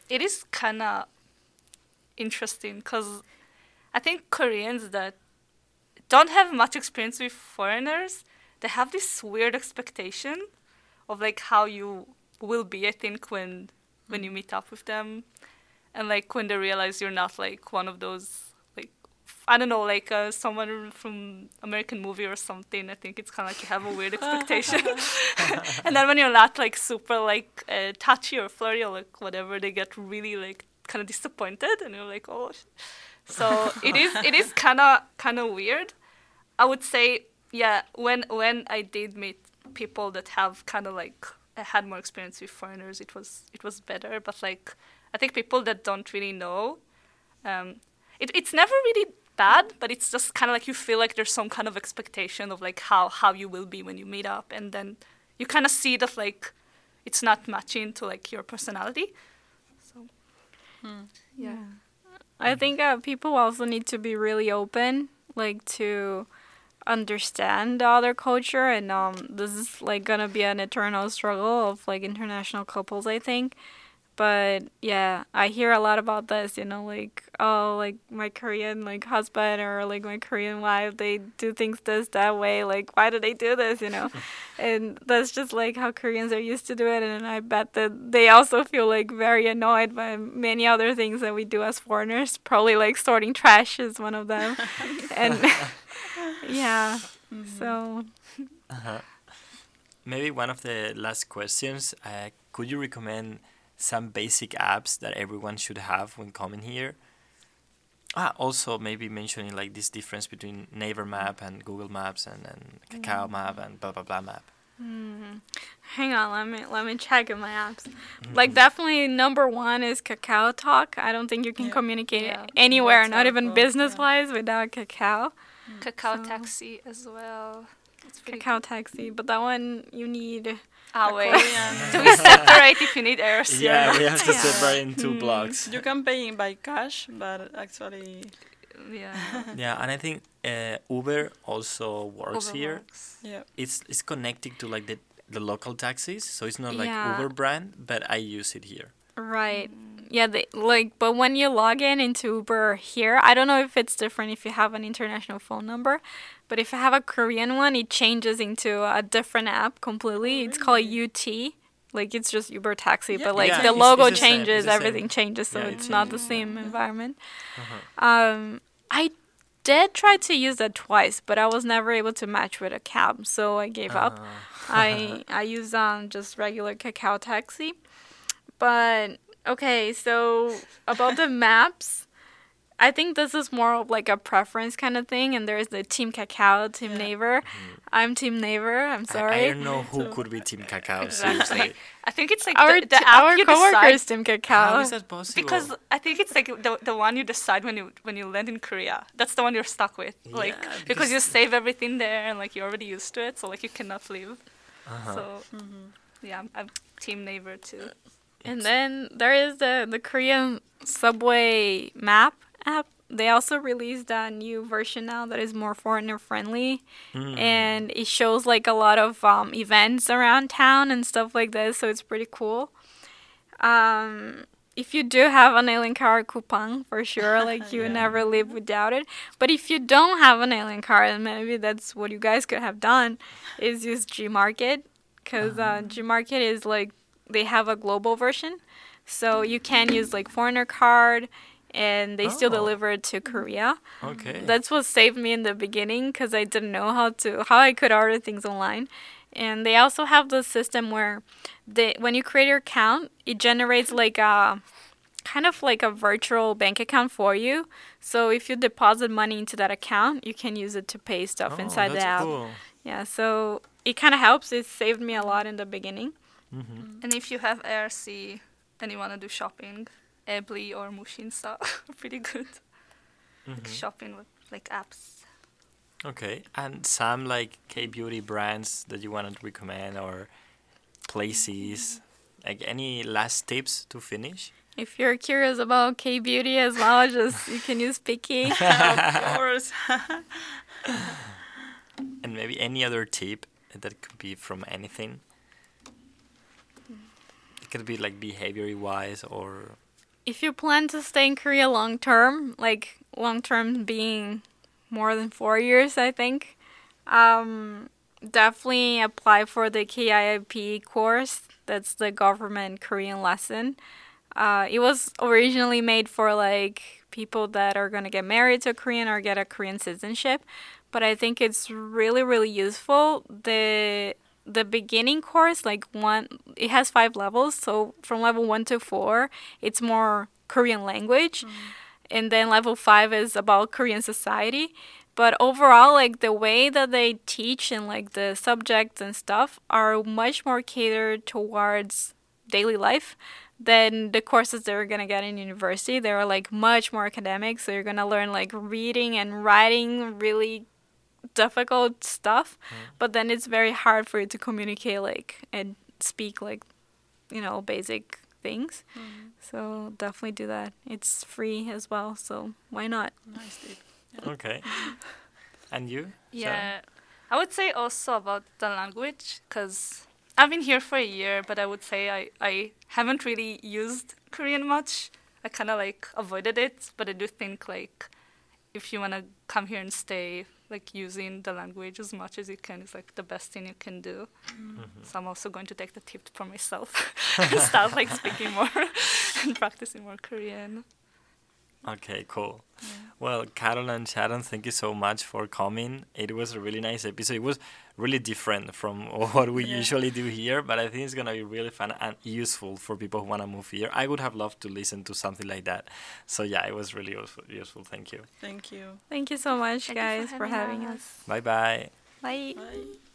it is kind of interesting because I think Koreans that don't have much experience with foreigners, they have this weird expectation of like how you will be. I think when when you meet up with them, and like when they realize you're not like one of those like I don't know like uh, someone from American movie or something. I think it's kind of like you have a weird expectation, and then when you're not like super like uh, touchy or flirty or like whatever, they get really like kind of disappointed, and you're like oh. So it is it is kind of kind of weird. I would say yeah when when I did meet people that have kind of like uh, had more experience with foreigners, it was it was better. But like I think people that don't really know, um, it, it's never really bad, but it's just kind of like you feel like there's some kind of expectation of like how how you will be when you meet up, and then you kind of see that like it's not matching to like your personality. So yeah. I think uh, people also need to be really open, like to understand the other culture, and um, this is like gonna be an eternal struggle of like international couples, I think. But yeah, I hear a lot about this, you know, like oh, like my Korean like husband or like my Korean wife, they do things this that way. Like why do they do this, you know? and that's just like how Koreans are used to do it, and I bet that they also feel like very annoyed by many other things that we do as foreigners. Probably like sorting trash is one of them, and yeah. So Uh-huh. Maybe one of the last questions. Uh, could you recommend some basic apps that everyone should have when coming here? Ah, also maybe mentioning like this difference between Naver Map and Google Maps and, and Kakao Map and blah blah blah map. hang on, let me let me check in my apps. Like definitely number one is Kakao Talk. I don't think you can Yeah. communicate Yeah. anywhere, not WhatsApp even business wise, without Kakao. Kakao So- taxi as well. It's pretty Kakao Taxi, but that one you need. Ah, wait. Do we separate if you need airs? Yeah, we have to Yeah. separate in two blocks. You can pay by cash, but actually, Yeah. Yeah, and I think uh, Uber also works here. Overworks. yeah. It's it's connected to like the the local taxis, so it's not like Yeah. Uber brand, but I use it here. Right. Yeah, they, like, but when you log in into Uber here, I don't know if it's different if you have an international phone number, but if you have a Korean one, it changes into a different app completely. It's called UT. Like it's just Uber Taxi, Yeah, but like Yeah, the it's- logo it's changes, the everything changes, so Yeah, it's it's not the same environment. Uh-huh. Um, I did try to use that twice, but I was never able to match with a cab, so I gave up. Ah. I I use um just regular Kakao Taxi. But okay, so about the maps, I think this is more of like a preference kind of thing, and there's the Team Kakao, Team Yeah. Naver. I'm Team Naver. I'm sorry. I, don't know who could be Team Kakao. Seriously, I think it's like our the, the t- our you coworkers Team how Kakao. is that possible? because I think it's like the the one you decide when you when you land in Korea. That's the one you're stuck with. Like because, because- you save everything there and like you're already used to it, so like you cannot leave. Uh-huh. So yeah, I'm, I'm team Naver too. And then there is the the Korean subway map app. They also released a new version now that is more foreigner friendly, Mm. and it shows like a lot of um, events around town and stuff like this. So it's pretty cool. Um, if you do have an alien car Coupang, for sure, like you would Yeah. never live without it. But if you don't have an alien car, then maybe that's what you guys could have done, is use G Market, because uh, G Market is like they have a global version, so you can use like foreigner card, and they still Oh. deliver it to Korea. okay. That's what saved me in the beginning because I didn't know how to how I could order things online. And they also have the system where they when you create your account, it generates like a kind of like a virtual bank account for you. So if you deposit money into that account, you can use it to pay stuff Oh, inside the that's app. Cool. Yeah, so it kind of helps. It saved me a lot in the beginning. Mm-hmm. And if you have ARC and you want to do shopping, Ably or Musinsa are pretty good. Like mm-hmm. shopping with like apps. Okay, and some like K beauty brands that you want to recommend or places, mm-hmm. like any last tips to finish? If you're curious about K beauty as well, just you can use Picky. of course. And maybe any other tip that could be from anything. It could be like behavior wise or if you plan to stay in Korea long term, like long term being more than four years, I think, um, definitely apply for the KIIP course. That's the government Korean lesson. Uh, it was originally made for like people that are gonna get married to a Korean or get a Korean citizenship, but I think it's really really useful. The the beginning course like one it has five levels so from level one to four it's more korean language. Mm-hmm. And then level five is about korean society. But overall like the way that they teach and like the subjects and stuff are much more catered towards daily life than the courses that you're gonna get in university. They are like much more academic so you're gonna learn like reading and writing really difficult stuff mm-hmm. but then it's very hard for you to communicate like and speak like you know basic things mm-hmm. so definitely do that it's free as well so why not nice tip. okay. and you? Sharon? Yeah, I would say also about the language because I've been here for a year, but I would say I, I haven't really used Korean much. I kind of like avoided it, but I do think like if you want to come here and stay, like using the language as much as you can is like the best thing you can do. Mm-hmm. So I'm also going to take the tip for myself and start like speaking more and practicing more Korean. Okay, cool. Well, Karol and Sharon, thank you so much for coming. It was a really nice episode. It was really different from what we Yeah. usually do here, but I think it's gonna be really fun and useful for people who wanna move here. I would have loved to listen to something like that. So yeah, it was really useful. useful. Thank you. Thank you. thank you so much Thank you for guys for having having us. us Bye bye. bye Bye.